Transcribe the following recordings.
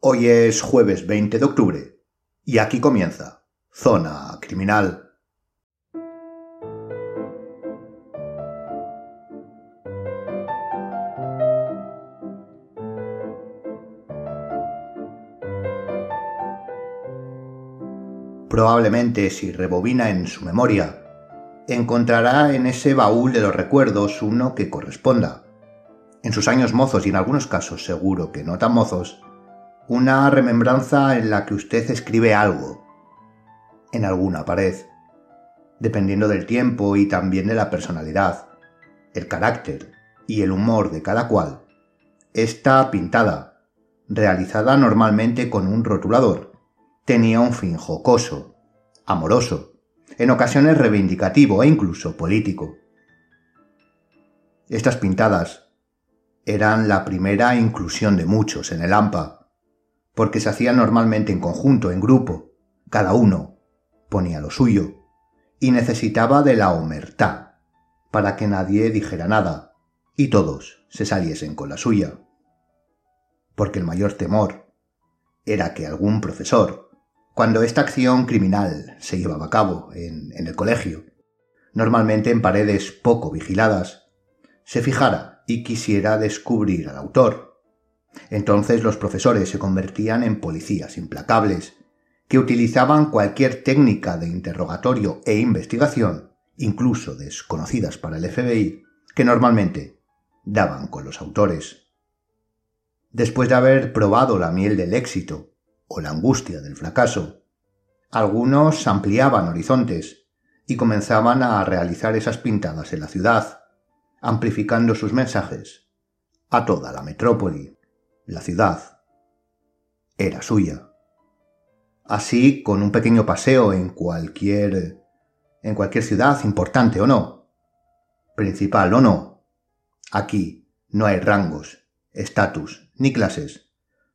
Hoy es jueves 20 de octubre y aquí comienza Zona Criminal. Probablemente si rebobina en su memoria, encontrará en ese baúl de los recuerdos uno que corresponda. En sus años mozos y en algunos casos seguro que no tan mozos, una remembranza en la que usted escribe algo, en alguna pared, dependiendo del tiempo y también de la personalidad, el carácter y el humor de cada cual. Está pintada, realizada normalmente con un rotulador, tenía un fin jocoso, amoroso, en ocasiones reivindicativo e incluso político. Estas pintadas eran la primera inclusión de muchos en el AMPA, porque se hacían normalmente en conjunto, en grupo, cada uno ponía lo suyo, y necesitaba de la omertá, para que nadie dijera nada, y todos se saliesen con la suya. Porque el mayor temor era que algún profesor cuando esta acción criminal se llevaba a cabo en, el colegio, normalmente en paredes poco vigiladas, se fijara y quisiera descubrir al autor. Entonces los profesores se convertían en policías implacables, que utilizaban cualquier técnica de interrogatorio e investigación, incluso desconocidas para el FBI, que normalmente daban con los autores. Después de haber probado la miel del éxito o la angustia del fracaso. Algunos ampliaban horizontes y comenzaban a realizar esas pintadas en la ciudad, amplificando sus mensajes a toda la metrópoli. La ciudad era suya. Así, con un pequeño paseo en cualquier en cualquier ciudad, importante o no, principal o no, aquí no hay rangos, estatus ni clases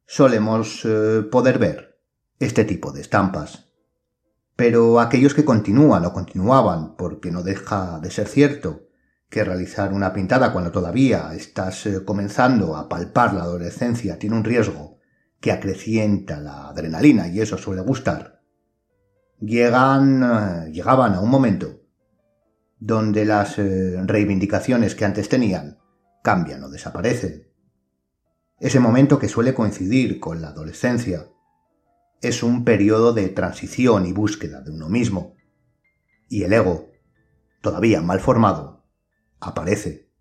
solemos eh, poder ver este tipo de estampas. Pero aquellos que continúan o continuaban, porque no deja de ser cierto que realizar una pintada cuando todavía estás eh, comenzando a palpar la adolescencia tiene un riesgo que acrecienta la adrenalina y eso suele gustar, llegan, eh, llegaban a un momento donde las reivindicaciones que antes tenían cambian o desaparecen ese momento que suele coincidir con la adolescencia. Es un periodo de transición y búsqueda de uno mismo. Y el ego, todavía mal formado, aparece.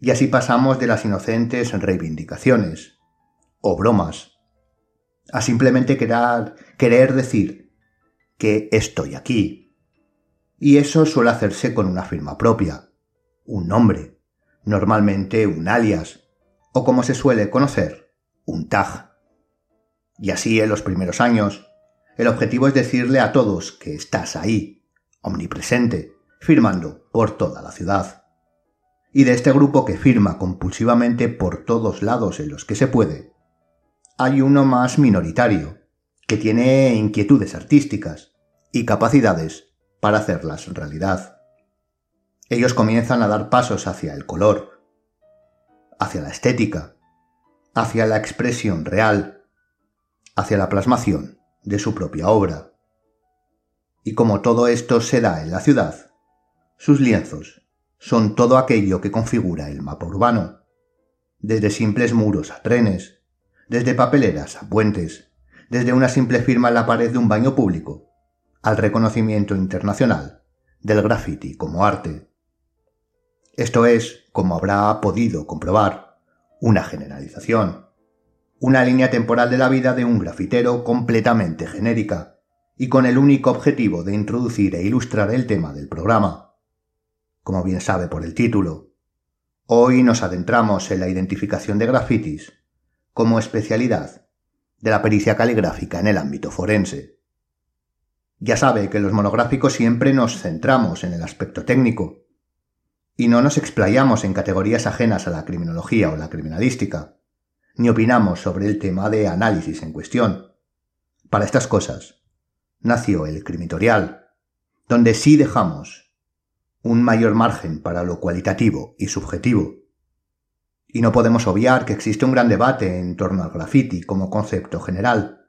Y así pasamos de las inocentes reivindicaciones o bromas a simplemente querer, querer decir que estoy aquí. Y eso suele hacerse con una firma propia, un nombre, normalmente un alias, o como se suele conocer, un tag. Y así en los primeros años, el objetivo es decirle a todos que estás ahí, omnipresente, firmando por toda la ciudad. Y de este grupo que firma compulsivamente por todos lados en los que se puede, hay uno más minoritario, que tiene inquietudes artísticas y capacidades para hacerlas realidad. Ellos comienzan a dar pasos hacia el color, hacia la estética, hacia la expresión real, hacia la plasmación de su propia obra. Y como todo esto se da en la ciudad, sus lienzos son todo aquello que configura el mapa urbano, desde simples muros a trenes, desde papeleras a puentes, desde una simple firma en la pared de un baño público, al reconocimiento internacional del graffiti como arte. Esto es, como habrá podido comprobar, una generalización, una línea temporal de la vida de un grafitero completamente genérica y con el único objetivo de introducir e ilustrar el tema del programa. Como bien sabe por el título, hoy nos adentramos en la identificación de grafitis como especialidad de la pericia caligráfica en el ámbito forense. Ya sabe que los monográficos siempre nos centramos en el aspecto técnico, y no nos explayamos en categorías ajenas a la criminología o la criminalística, ni opinamos sobre el tema de análisis en cuestión. Para estas cosas nació el crimitorial, donde sí dejamos un mayor margen para lo cualitativo y subjetivo. Y no podemos obviar que existe un gran debate en torno al graffiti como concepto general,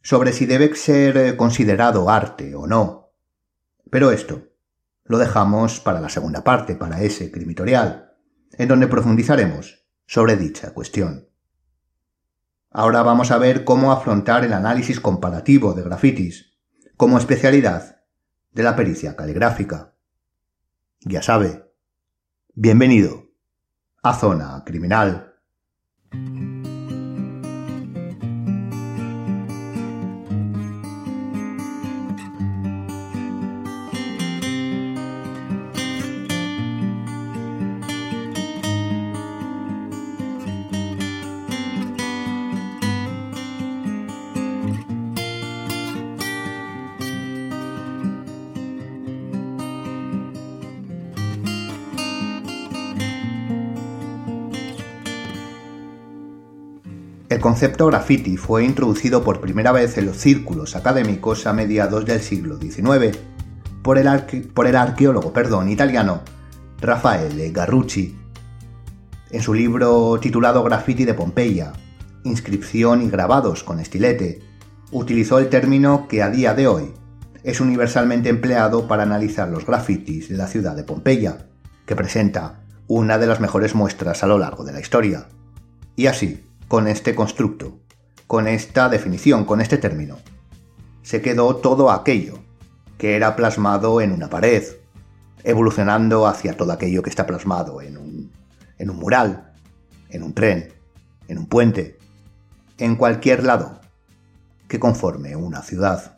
sobre si debe ser eh, considerado arte o no. Pero esto lo dejamos para la segunda parte, para ese crimitorial, en donde profundizaremos sobre dicha cuestión. Ahora vamos a ver cómo afrontar el análisis comparativo de grafitis como especialidad de la pericia caligráfica. Ya sabe, bienvenido a Zona Criminal. El concepto graffiti fue introducido por primera vez en los círculos académicos a mediados del siglo XIX por el, arqueólogo italiano Raffaele Garrucci. En su libro titulado Graffiti de Pompeya, inscripción y grabados con estilete, utilizó el término que a día de hoy es universalmente empleado para analizar los grafitis de la ciudad de Pompeya, que presenta una de las mejores muestras a lo largo de la historia. Y así, con este constructo, con esta definición, con este término. Se quedó todo aquello que era plasmado en una pared, evolucionando hacia todo aquello que está plasmado en un, mural, en un tren, en un puente, en cualquier lado que conforme una ciudad.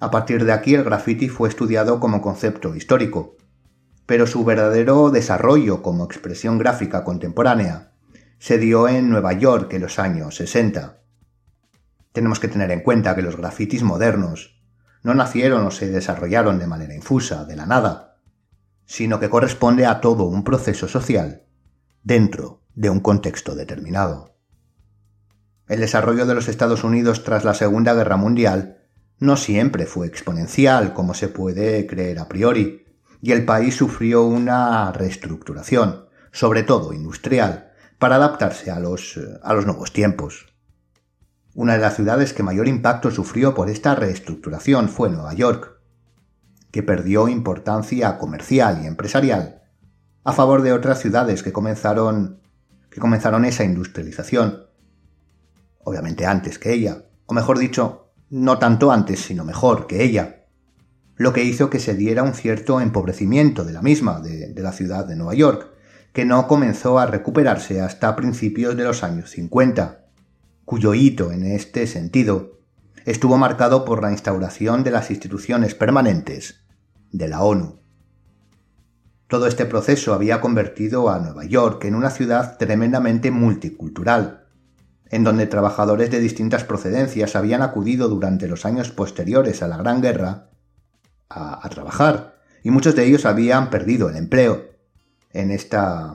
A partir de aquí el graffiti fue estudiado como concepto histórico, pero su verdadero desarrollo como expresión gráfica contemporánea se dio en Nueva York en los años 60. Tenemos que tener en cuenta que los grafitis modernos no nacieron o se desarrollaron de manera infusa, de la nada, sino que corresponde a todo un proceso social dentro de un contexto determinado. El desarrollo de los Estados Unidos tras la Segunda Guerra Mundial no siempre fue exponencial como se puede creer a priori, y el país sufrió una reestructuración, sobre todo industrial, para adaptarse a los, eh, a los nuevos tiempos. Una de las ciudades que mayor impacto sufrió por esta reestructuración fue Nueva York, que perdió importancia comercial y empresarial a favor de otras ciudades que comenzaron, que comenzaron esa industrialización, obviamente antes que ella, o mejor dicho, no tanto antes, sino mejor que ella, lo que hizo que se diera un cierto empobrecimiento de la misma, de la ciudad de Nueva York, que no comenzó a recuperarse hasta principios de los años 50, cuyo hito en este sentido estuvo marcado por la instauración de las instituciones permanentes de la ONU. Todo este proceso había convertido a Nueva York en una ciudad tremendamente multicultural, en donde trabajadores de distintas procedencias habían acudido durante los años posteriores a la Gran Guerra a, a trabajar, y muchos de ellos habían perdido el empleo en esta,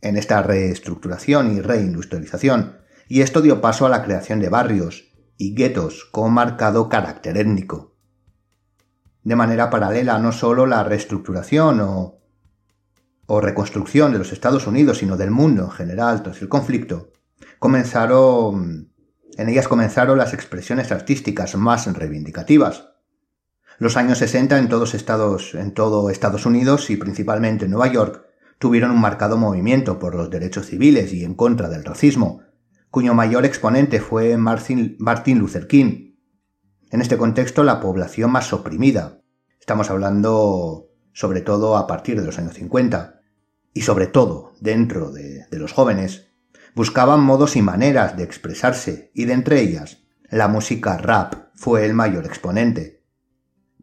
en esta reestructuración y reindustrialización, y esto dio paso a la creación de barrios y guetos con marcado carácter étnico. De manera paralela, no solo la reestructuración o, o reconstrucción de los Estados Unidos, sino del mundo en general tras el conflicto, comenzaron, en ellas comenzaron las expresiones artísticas más reivindicativas, los años 60 en todos Estados, en todo Estados Unidos y principalmente en Nueva York tuvieron un marcado movimiento por los derechos civiles y en contra del racismo, cuyo mayor exponente fue Martin, Luther King. En este contexto, la población más oprimida, estamos hablando sobre todo a partir de los años 50, y sobre todo dentro de, de los jóvenes, buscaban modos y maneras de expresarse, y de entre ellas, la música rap fue el mayor exponente.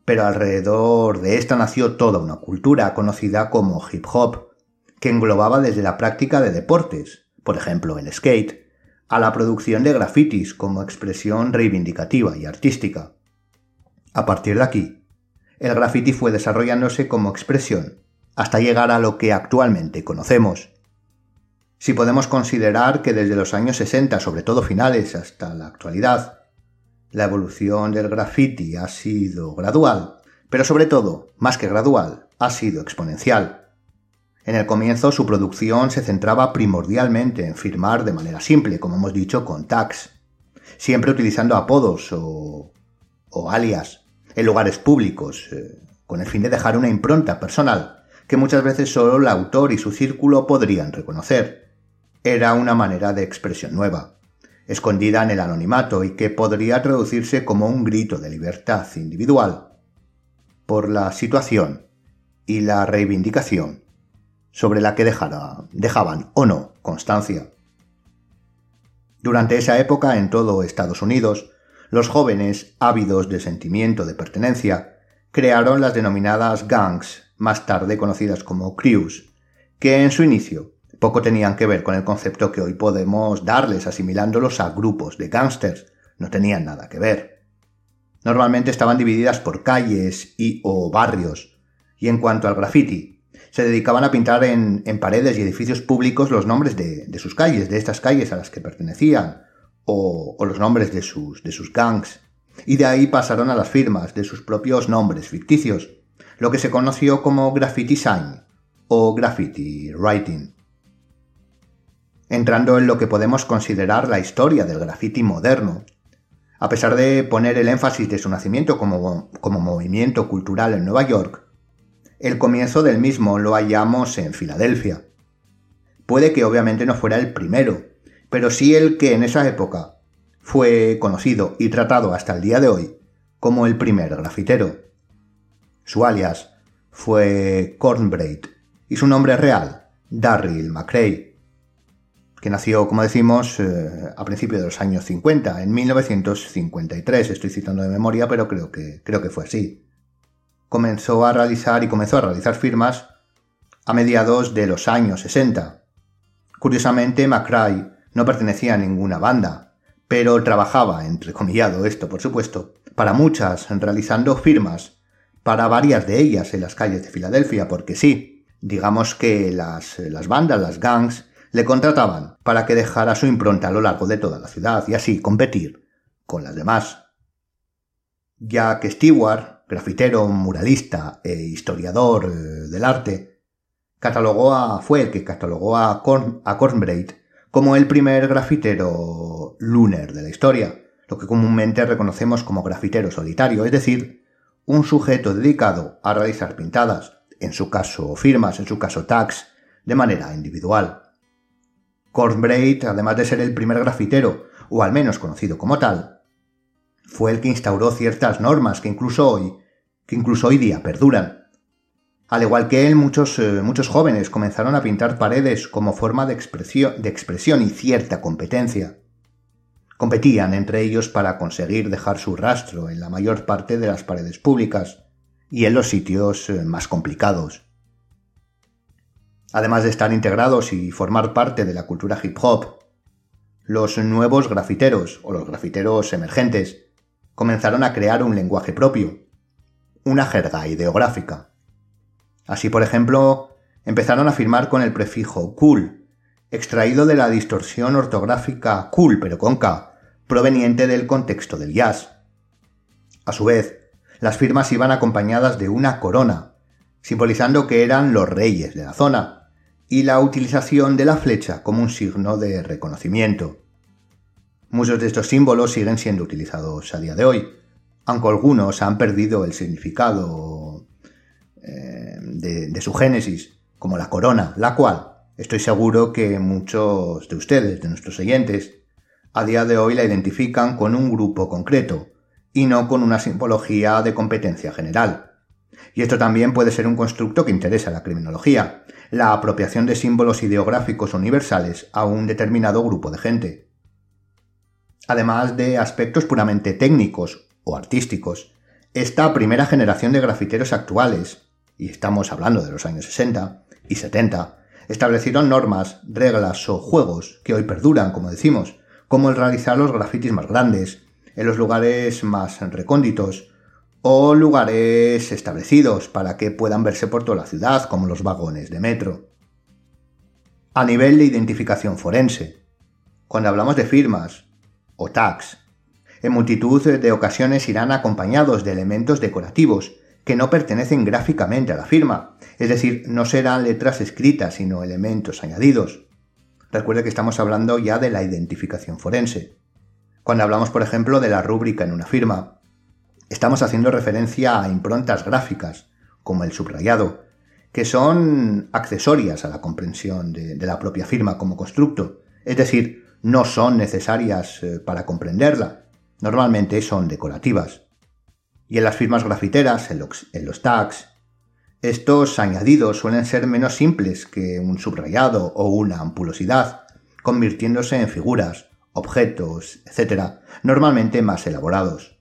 Pero alrededor de esta nació toda una cultura conocida como hip hop, que englobaba desde la práctica de deportes, por ejemplo el skate, a la producción de grafitis como expresión reivindicativa y artística. A partir de aquí, el graffiti fue desarrollándose como expresión hasta llegar a lo que actualmente conocemos. Si podemos considerar que desde los años 60, sobre todo finales hasta la actualidad, la evolución del graffiti ha sido gradual, pero sobre todo, más que gradual, ha sido exponencial En el comienzo su producción se centraba primordialmente en firmar de manera simple, como hemos dicho, con tags, siempre utilizando apodos o, alias en lugares públicos, eh, con el fin de dejar una impronta personal que muchas veces solo el autor y su círculo podrían reconocer. Era una manera de expresión nueva, escondida en el anonimato y que podría traducirse como un grito de libertad individual por la situación y la reivindicación sobre la que dejaban o no constancia. Durante esa época en todo Estados Unidos, los jóvenes, ávidos de sentimiento de pertenencia, crearon las denominadas gangs, más tarde conocidas como crews, que en su inicio poco tenían que ver con el concepto que hoy podemos darles asimilándolos a grupos de gángsters, no tenían nada que ver. Normalmente estaban divididas por calles y o barrios, y en cuanto al graffiti, se dedicaban a pintar en, paredes y edificios públicos los nombres de, sus calles, de estas calles a las que pertenecían, o, los nombres de sus, de sus gangs. Y de ahí pasaron a las firmas de sus propios nombres ficticios, lo que se conoció como graffiti sign o graffiti writing. Entrando en lo que podemos considerar la historia del graffiti moderno, a pesar de poner el énfasis de su nacimiento como, como movimiento cultural en Nueva York, el comienzo del mismo lo hallamos en Filadelfia. Puede que obviamente no fuera el primero, pero sí el que en esa época fue conocido y tratado hasta el día de hoy como el primer grafitero. Su alias fue Cornbraid y su nombre real, Darryl McRae, que nació, como decimos, eh, a principios de los años 50, en 1953. Estoy citando de memoria, pero creo que, creo que fue así comenzó a realizar y comenzó a realizar firmas a mediados de los años 60. Curiosamente, McRae no pertenecía a ninguna banda, pero trabajaba, entrecomillado esto por supuesto, para muchas, realizando firmas para varias de ellas en las calles de Filadelfia, porque sí, digamos que las, las bandas, las gangs, le contrataban para que dejara su impronta a lo largo de toda la ciudad y así competir con las demás. Jack Stewart grafitero, muralista e historiador eh, del arte, catalogó a, fue el que catalogó a, Corn, a Cornbraid como el primer grafitero lunar de la historia, lo que comúnmente reconocemos como grafitero solitario, es decir, un sujeto dedicado a realizar pintadas, en su caso firmas, en su caso tags, de manera individual. Cornbraid, además de ser el primer grafitero, o al menos conocido como tal, fue el que instauró ciertas normas que incluso hoy, incluso hoy día perduran. Al igual que él, muchos, eh, muchos jóvenes comenzaron a pintar paredes como forma de expresión, de expresión y cierta competencia. Competían entre ellos para conseguir dejar su rastro en la mayor parte de las paredes públicas y en los sitios eh, más complicados. Además de estar integrados y formar parte de la cultura hip hop, los nuevos grafiteros o los grafiteros emergentes comenzaron a crear un lenguaje propio, una jerga ideográfica. Así, por ejemplo, empezaron a firmar con el prefijo cool, extraído de la distorsión ortográfica cool pero con K, proveniente del contexto del jazz. A su vez, las firmas iban acompañadas de una corona, simbolizando que eran los reyes de la zona, y la utilización de la flecha como un signo de reconocimiento. Muchos de estos símbolos siguen siendo utilizados a día de hoy, aunque algunos han perdido el significado eh, de, su génesis, como la corona, la cual estoy seguro que muchos de ustedes, de nuestros oyentes, a día de hoy la identifican con un grupo concreto y no con una simbología de competencia general. Y esto también puede ser un constructo que interesa a la criminología, la apropiación de símbolos ideográficos universales a un determinado grupo de gente además de aspectos puramente técnicos o artísticos. Esta primera generación de grafiteros actuales, y estamos hablando de los años 60 y 70, establecieron normas, reglas o juegos que hoy perduran, como decimos, como el realizar los grafitis más grandes, en los lugares más recónditos, o lugares establecidos para que puedan verse por toda la ciudad, como los vagones de metro. A nivel de identificación forense, cuando hablamos de firmas, o tags. En multitud de ocasiones irán acompañados de elementos decorativos que no pertenecen gráficamente a la firma, es decir, no serán letras escritas, sino elementos añadidos. Recuerde que estamos hablando ya de la identificación forense. Cuando hablamos, por ejemplo, de la rúbrica en una firma, estamos haciendo referencia a improntas gráficas, como el subrayado, que son accesorias a la comprensión de, la propia firma como constructo, es decir, no son necesarias eh, para comprenderla, normalmente son decorativas. Y en las firmas grafiteras, en los tags, estos añadidos suelen ser menos simples que un subrayado o una ampulosidad, convirtiéndose en figuras, objetos, etc., normalmente más elaborados.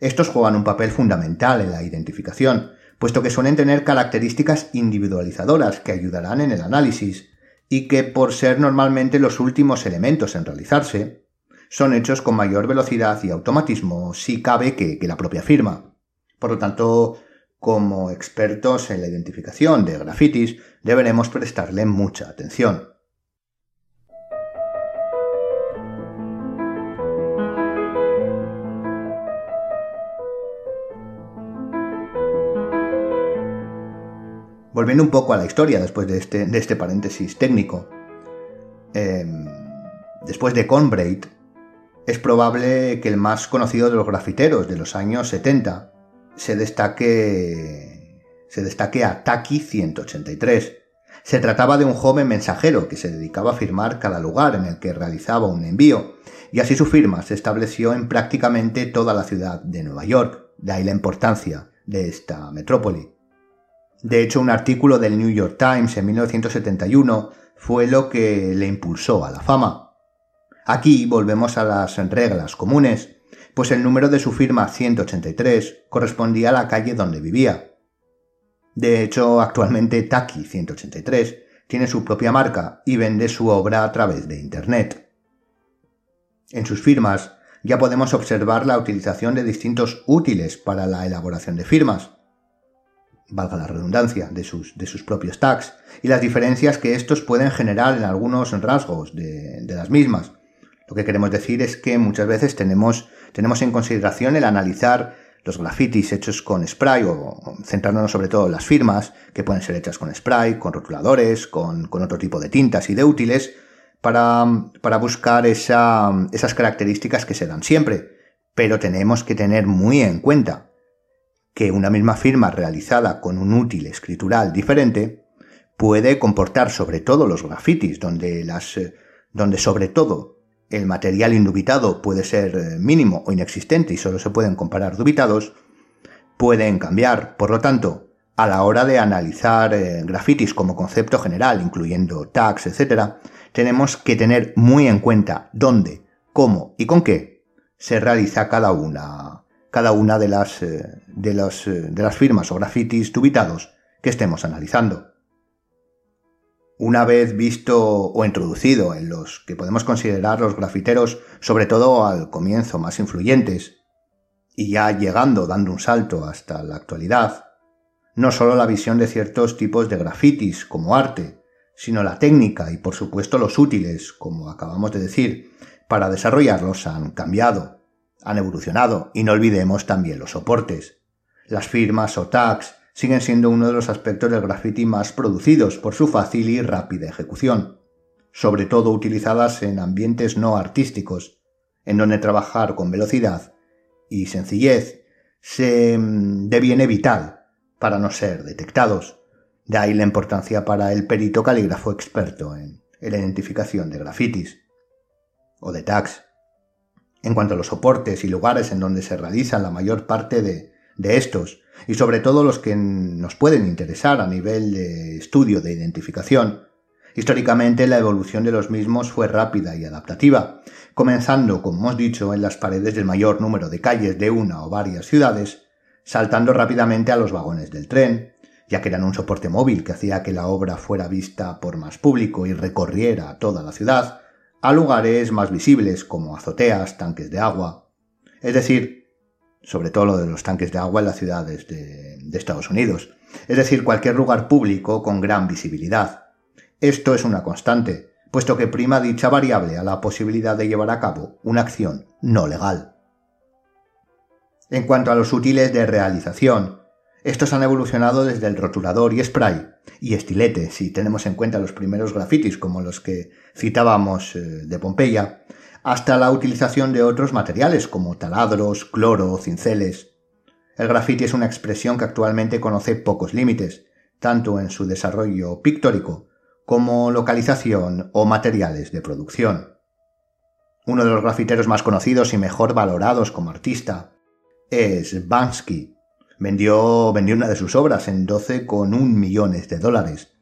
Estos juegan un papel fundamental en la identificación, puesto que suelen tener características individualizadoras que ayudarán en el análisis, y que por ser normalmente los últimos elementos en realizarse, son hechos con mayor velocidad y automatismo, si cabe, que, la propia firma. Por lo tanto, como expertos en la identificación de grafitis, deberemos prestarle mucha atención. Volviendo un poco a la historia después de este, este paréntesis técnico, em, después de Conbraid, es probable que el más conocido de los grafiteros de los años 70 se destaque, se destaque a Taki 183. Se trataba de un joven mensajero que se dedicaba a firmar cada lugar en el que realizaba un envío, y así su firma se estableció en prácticamente toda la ciudad de Nueva York, de ahí la importancia de esta metrópoli. De hecho, un artículo del New York Times en 1971 fue lo que le impulsó a la fama. Aquí volvemos a las reglas comunes pues el número de su firma 183 correspondía a la calle donde vivía. De hecho, actualmente Taki 183 tiene su propia marca y vende su obra a través de Internet. En sus firmas ya podemos observar la utilización de distintos útiles para la elaboración de firmas, valga la redundancia, de sus, de sus propios tags, y las diferencias que estos pueden generar en algunos rasgos de, de las mismas. Lo que queremos decir es que muchas veces tenemos tenemos en consideración el analizar los grafitis hechos con spray o, centrándonos sobre todo en las firmas que pueden ser hechas con spray, con rotuladores, con, otro tipo de tintas y de útiles para, buscar esas características que se dan siempre. Pero tenemos que tener muy en cuenta que una misma firma realizada con un útil escritural diferente puede comportar sobre todo los grafitis donde las donde sobre todo el material indubitado puede ser eh, mínimo o inexistente y solo se pueden comparar dubitados, pueden cambiar. Por lo tanto, a la hora de analizar eh, grafitis como concepto general, incluyendo tags, etc., tenemos que tener muy en cuenta dónde, cómo y con qué se realiza cada una, cada una de, las, eh, de, de las firmas o grafitis dubitados que estemos analizando. Una vez visto o introducido en los que podemos considerar los grafiteros, sobre todo al comienzo más influyentes, y ya llegando dando un salto hasta la actualidad, no solo la visión de ciertos tipos de grafitis como arte, sino la técnica y por supuesto los útiles, como acabamos de decir, para desarrollarlos han cambiado, han evolucionado y no olvidemos también los soportes. Las firmas o tags siguen siendo uno de los aspectos del graffiti más producidos por su fácil y rápida ejecución, sobre todo utilizadas en ambientes no artísticos, en donde trabajar con velocidad y sencillez se mm, deviene vital para no ser detectados. De ahí la importancia para el perito calígrafo experto en, la identificación de grafitis o de tags. En cuanto a los soportes y lugares en donde se realizan la mayor parte de, de estos, y sobre todo los que nos pueden interesar a nivel de estudio de identificación. Históricamente la evolución de los mismos fue rápida y adaptativa, comenzando, como hemos dicho, en las paredes del mayor número de calles de una o varias ciudades, saltando rápidamente a los vagones del tren, ya que eran un soporte móvil que hacía que la obra fuera vista por más público y recorriera toda la ciudad, a lugares más visibles como azoteas, tanques de agua. Es decir, sobre todo lo de los tanques de agua en las ciudades de, Estados Unidos, es decir, cualquier lugar público con gran visibilidad. Esto es una constante, puesto que prima dicha variable a la posibilidad de llevar a cabo una acción no legal. En cuanto a los útiles de realización, Estos han evolucionado desde el rotulador y spray y estilete, si tenemos en cuenta los primeros grafitis como los que citábamos eh, de Pompeya, hasta la utilización de otros materiales como taladros, cloro, cinceles. El grafiti es una expresión que actualmente conoce pocos límites, tanto en su desarrollo pictórico como localización o materiales de producción. Uno de los grafiteros más conocidos y mejor valorados como artista es Bansky, Vendió, vendió una de sus obras en 12,1 millones de dólares.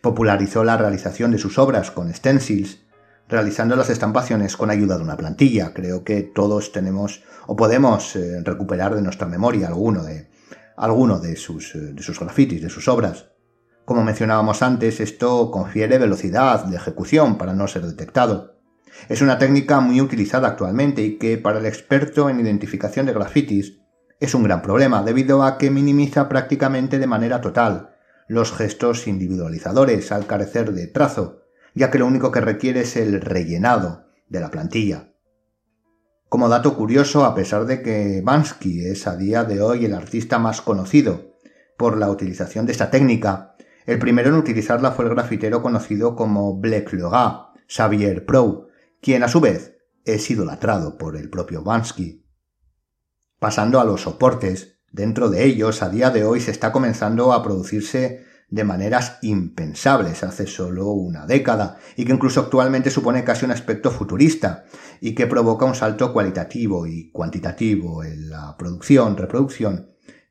Popularizó la realización de sus obras con stencils, realizando las estampaciones con ayuda de una plantilla. Creo que todos tenemos o podemos eh, recuperar de nuestra memoria alguno de, sus, eh, de sus grafitis, de sus obras. Como mencionábamos antes, esto confiere velocidad de ejecución para no ser detectado. Es una técnica muy utilizada actualmente y que para el experto en identificación de grafitis es un gran problema debido a que minimiza prácticamente de manera total los gestos individualizadores al carecer de trazo, ya que lo único que requiere es el rellenado de la plantilla. Como dato curioso, a pesar de que Bansky es a día de hoy el artista más conocido por la utilización de esta técnica, el primero en utilizarla fue el grafitero conocido como Blake Loga, Xavier Pro, quien a su vez es idolatrado por el propio Bansky. Pasando a los soportes, dentro de ellos a día de hoy se está comenzando a producirse de maneras impensables hace solo una década y que incluso actualmente supone casi un aspecto futurista y que provoca un salto cualitativo y cuantitativo en la producción, reproducción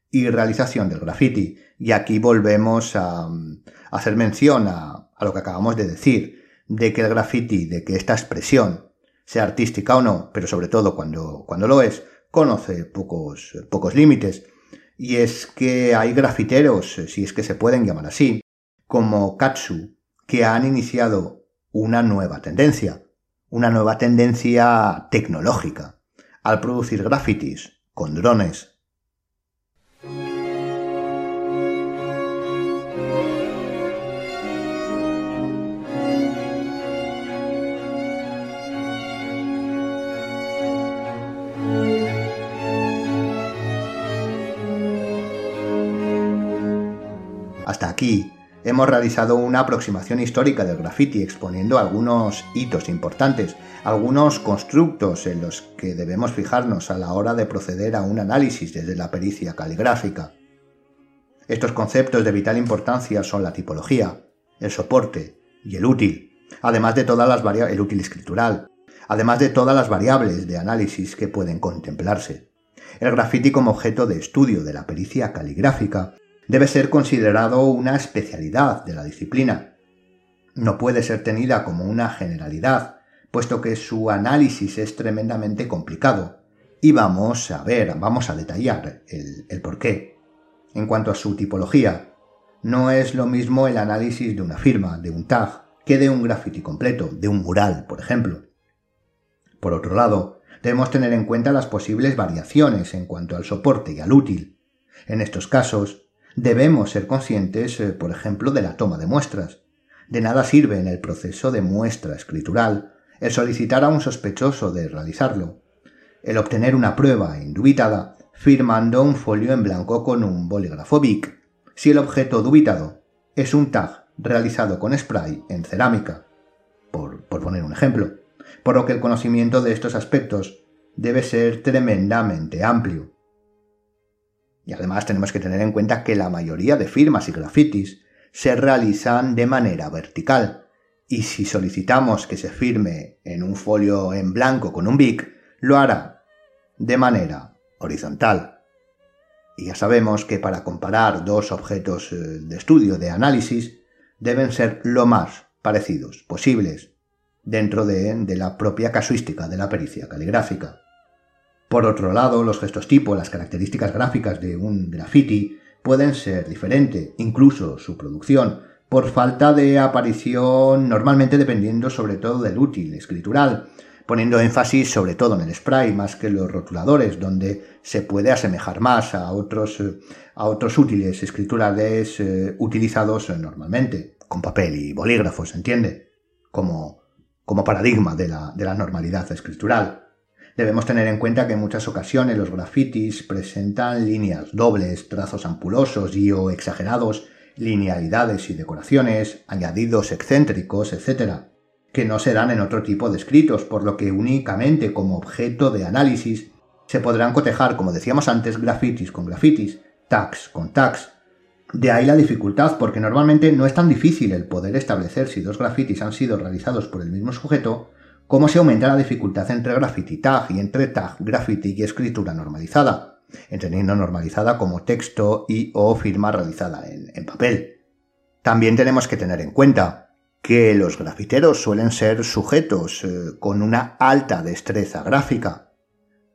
y realización del graffiti. Y aquí volvemos a, hacer mención a, a, lo que acabamos de decir, de que el graffiti, de que esta expresión, sea artística o no, pero sobre todo cuando, cuando lo es, conoce pocos, pocos límites. Y es que hay grafiteros, si es que se pueden llamar así, como Katsu, que han iniciado una nueva tendencia, una nueva tendencia tecnológica, al producir grafitis con drones. Hasta aquí hemos realizado una aproximación histórica del graffiti exponiendo algunos hitos importantes, algunos constructos en los que debemos fijarnos a la hora de proceder a un análisis desde la pericia caligráfica. Estos conceptos de vital importancia son la tipología, el soporte y el útil, además de todas las el útil escritural, además de todas las variables de análisis que pueden contemplarse. El graffiti como objeto de estudio de la pericia caligráfica debe ser considerado una especialidad de la disciplina. No puede ser tenida como una generalidad, puesto que su análisis es tremendamente complicado. Y vamos a ver, vamos a detallar el, el por qué. En cuanto a su tipología, no es lo mismo el análisis de una firma, de un tag, que de un graffiti completo, de un mural, por ejemplo. Por otro lado, debemos tener en cuenta las posibles variaciones en cuanto al soporte y al útil. En estos casos, Debemos ser conscientes, eh, por ejemplo, de la toma de muestras. De nada sirve en el proceso de muestra escritural el solicitar a un sospechoso de realizarlo, el obtener una prueba indubitada firmando un folio en blanco con un bolígrafo Bic, si el objeto dubitado es un tag realizado con spray en cerámica, por, por poner un ejemplo, por lo que el conocimiento de estos aspectos debe ser tremendamente amplio. Y además tenemos que tener en cuenta que la mayoría de firmas y grafitis se realizan de manera vertical. Y si solicitamos que se firme en un folio en blanco con un BIC, lo hará de manera horizontal. Y ya sabemos que para comparar dos objetos eh, de estudio, de análisis, deben ser lo más parecidos posibles dentro de, de la propia casuística de la pericia caligráfica. Por otro lado, los gestos tipo, las características gráficas de un graffiti pueden ser diferentes, incluso su producción, por falta de aparición normalmente dependiendo sobre todo del útil escritural, poniendo énfasis sobre todo en el spray más que los rotuladores, donde se puede asemejar más a otros, a otros útiles escriturales eh, utilizados normalmente, con papel y bolígrafos, ¿entiende? Como, como paradigma de la, de la normalidad escritural. Debemos tener en cuenta que en muchas ocasiones los grafitis presentan líneas dobles, trazos ampulosos y o exagerados, linealidades y decoraciones, añadidos excéntricos, etc., que no se dan en otro tipo de escritos, por lo que únicamente como objeto de análisis se podrán cotejar, como decíamos antes, grafitis con grafitis, tags con tags. De ahí la dificultad, porque normalmente no es tan difícil el poder establecer si dos grafitis han sido realizados por el mismo sujeto, cómo se aumenta la dificultad entre graffiti tag y entre tag, graffiti y escritura normalizada, entendiendo normalizada como texto y o firma realizada en, papel. También tenemos que tener en cuenta que los grafiteros suelen ser sujetos eh, con una alta destreza gráfica,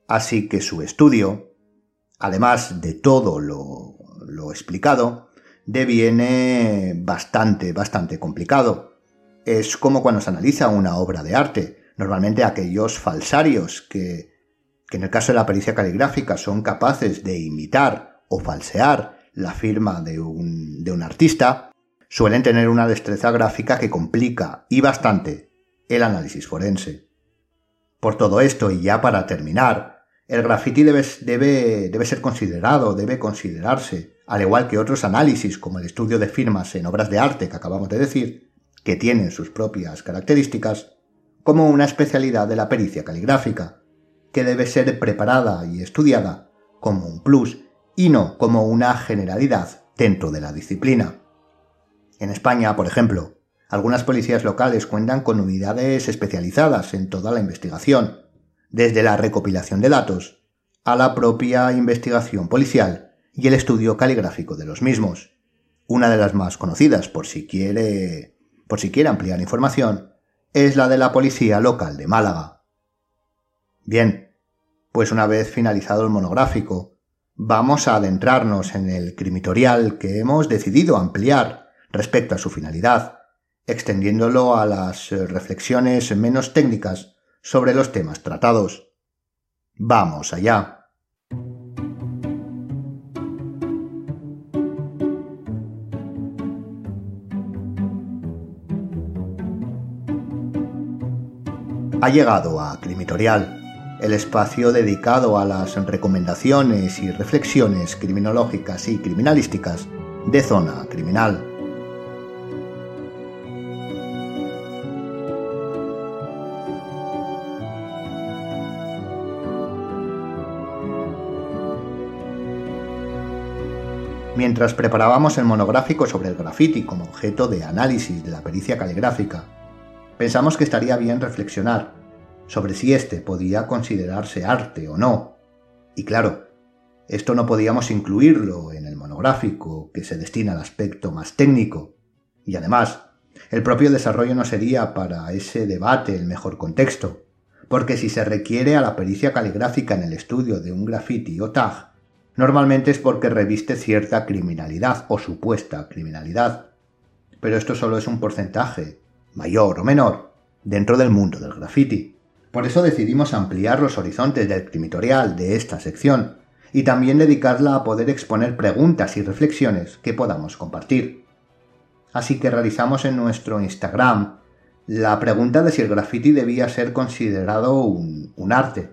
así que su estudio, además de todo lo, lo explicado, deviene bastante, bastante complicado. Es como cuando se analiza una obra de arte Normalmente aquellos falsarios que, que en el caso de la pericia caligráfica son capaces de imitar o falsear la firma de un, de un artista, suelen tener una destreza gráfica que complica y bastante el análisis forense. Por todo esto, y ya para terminar, el graffiti debe, debe, debe, ser considerado, debe considerarse, al igual que otros análisis como el estudio de firmas en obras de arte que acabamos de decir, que tienen sus propias características, como una especialidad de la pericia caligráfica, que debe ser preparada y estudiada como un plus y no como una generalidad dentro de la disciplina. En España, por ejemplo, algunas policías locales cuentan con unidades especializadas en toda la investigación, desde la recopilación de datos a la propia investigación policial y el estudio caligráfico de los mismos. Una de las más conocidas, por si quiere, por si quiere ampliar información, es la de la Policía Local de Málaga. Bien, pues una vez finalizado el monográfico, vamos a adentrarnos en el crimitorial que hemos decidido ampliar respecto a su finalidad, extendiéndolo a las reflexiones menos técnicas sobre los temas tratados. Vamos allá. Ha llegado a Crimitorial, el espacio dedicado a las recomendaciones y reflexiones criminológicas y criminalísticas de zona criminal. Mientras preparábamos el monográfico sobre el graffiti como objeto de análisis de la pericia caligráfica, pensamos que estaría bien reflexionar sobre si éste podía considerarse arte o no. Y claro, esto no podíamos incluirlo en el monográfico que se destina al aspecto más técnico. Y además, el propio desarrollo no sería para ese debate el mejor contexto, porque si se requiere a la pericia caligráfica en el estudio de un graffiti o tag, normalmente es porque reviste cierta criminalidad o supuesta criminalidad. Pero esto solo es un porcentaje mayor o menor, dentro del mundo del graffiti. Por eso decidimos ampliar los horizontes del crimitorial de esta sección y también dedicarla a poder exponer preguntas y reflexiones que podamos compartir. Así que realizamos en nuestro Instagram la pregunta de si el graffiti debía ser considerado un, un arte.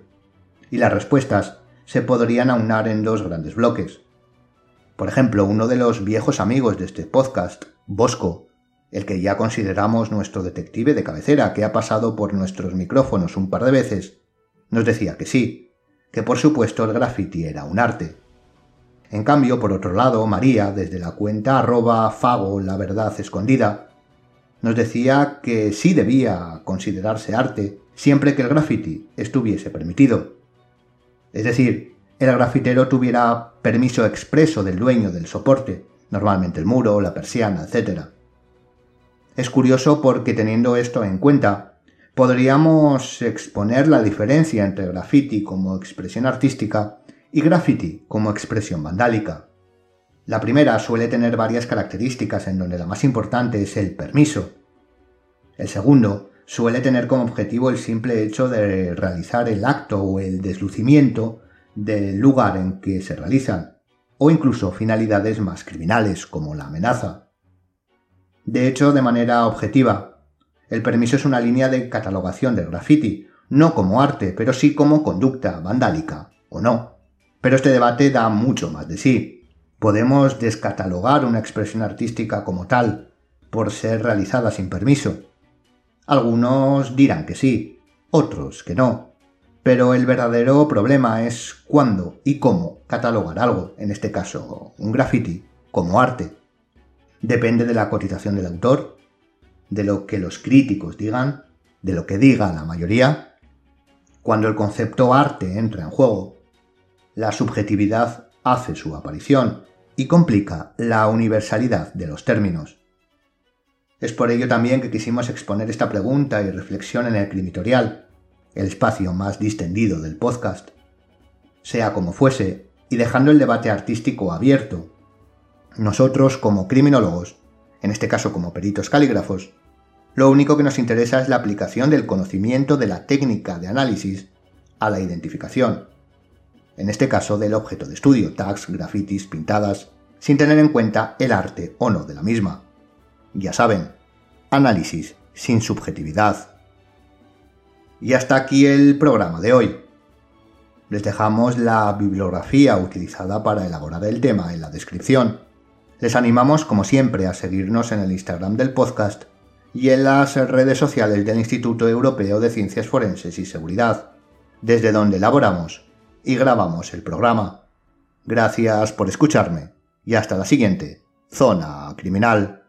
Y las respuestas se podrían aunar en dos grandes bloques. Por ejemplo, uno de los viejos amigos de este podcast, Bosco, el que ya consideramos nuestro detective de cabecera, que ha pasado por nuestros micrófonos un par de veces, nos decía que sí, que por supuesto el graffiti era un arte. En cambio, por otro lado, María, desde la cuenta arroba fago la verdad escondida, nos decía que sí debía considerarse arte siempre que el graffiti estuviese permitido. Es decir, el grafitero tuviera permiso expreso del dueño del soporte, normalmente el muro, la persiana, etc. Es curioso porque teniendo esto en cuenta, podríamos exponer la diferencia entre graffiti como expresión artística y graffiti como expresión vandálica. La primera suele tener varias características en donde la más importante es el permiso. El segundo suele tener como objetivo el simple hecho de realizar el acto o el deslucimiento del lugar en que se realizan, o incluso finalidades más criminales como la amenaza. De hecho, de manera objetiva, el permiso es una línea de catalogación del graffiti, no como arte, pero sí como conducta vandálica, o no. Pero este debate da mucho más de sí. Podemos descatalogar una expresión artística como tal, por ser realizada sin permiso. Algunos dirán que sí, otros que no. Pero el verdadero problema es cuándo y cómo catalogar algo, en este caso un graffiti, como arte. Depende de la cotización del autor, de lo que los críticos digan, de lo que diga la mayoría. Cuando el concepto arte entra en juego, la subjetividad hace su aparición y complica la universalidad de los términos. Es por ello también que quisimos exponer esta pregunta y reflexión en el crimitorial, el espacio más distendido del podcast. Sea como fuese, y dejando el debate artístico abierto, nosotros como criminólogos, en este caso como peritos calígrafos, lo único que nos interesa es la aplicación del conocimiento de la técnica de análisis a la identificación, en este caso del objeto de estudio, tags, grafitis, pintadas, sin tener en cuenta el arte o no de la misma. Ya saben, análisis sin subjetividad. Y hasta aquí el programa de hoy. Les dejamos la bibliografía utilizada para elaborar el tema en la descripción. Les animamos, como siempre, a seguirnos en el Instagram del podcast y en las redes sociales del Instituto Europeo de Ciencias Forenses y Seguridad, desde donde elaboramos y grabamos el programa. Gracias por escucharme y hasta la siguiente, Zona Criminal.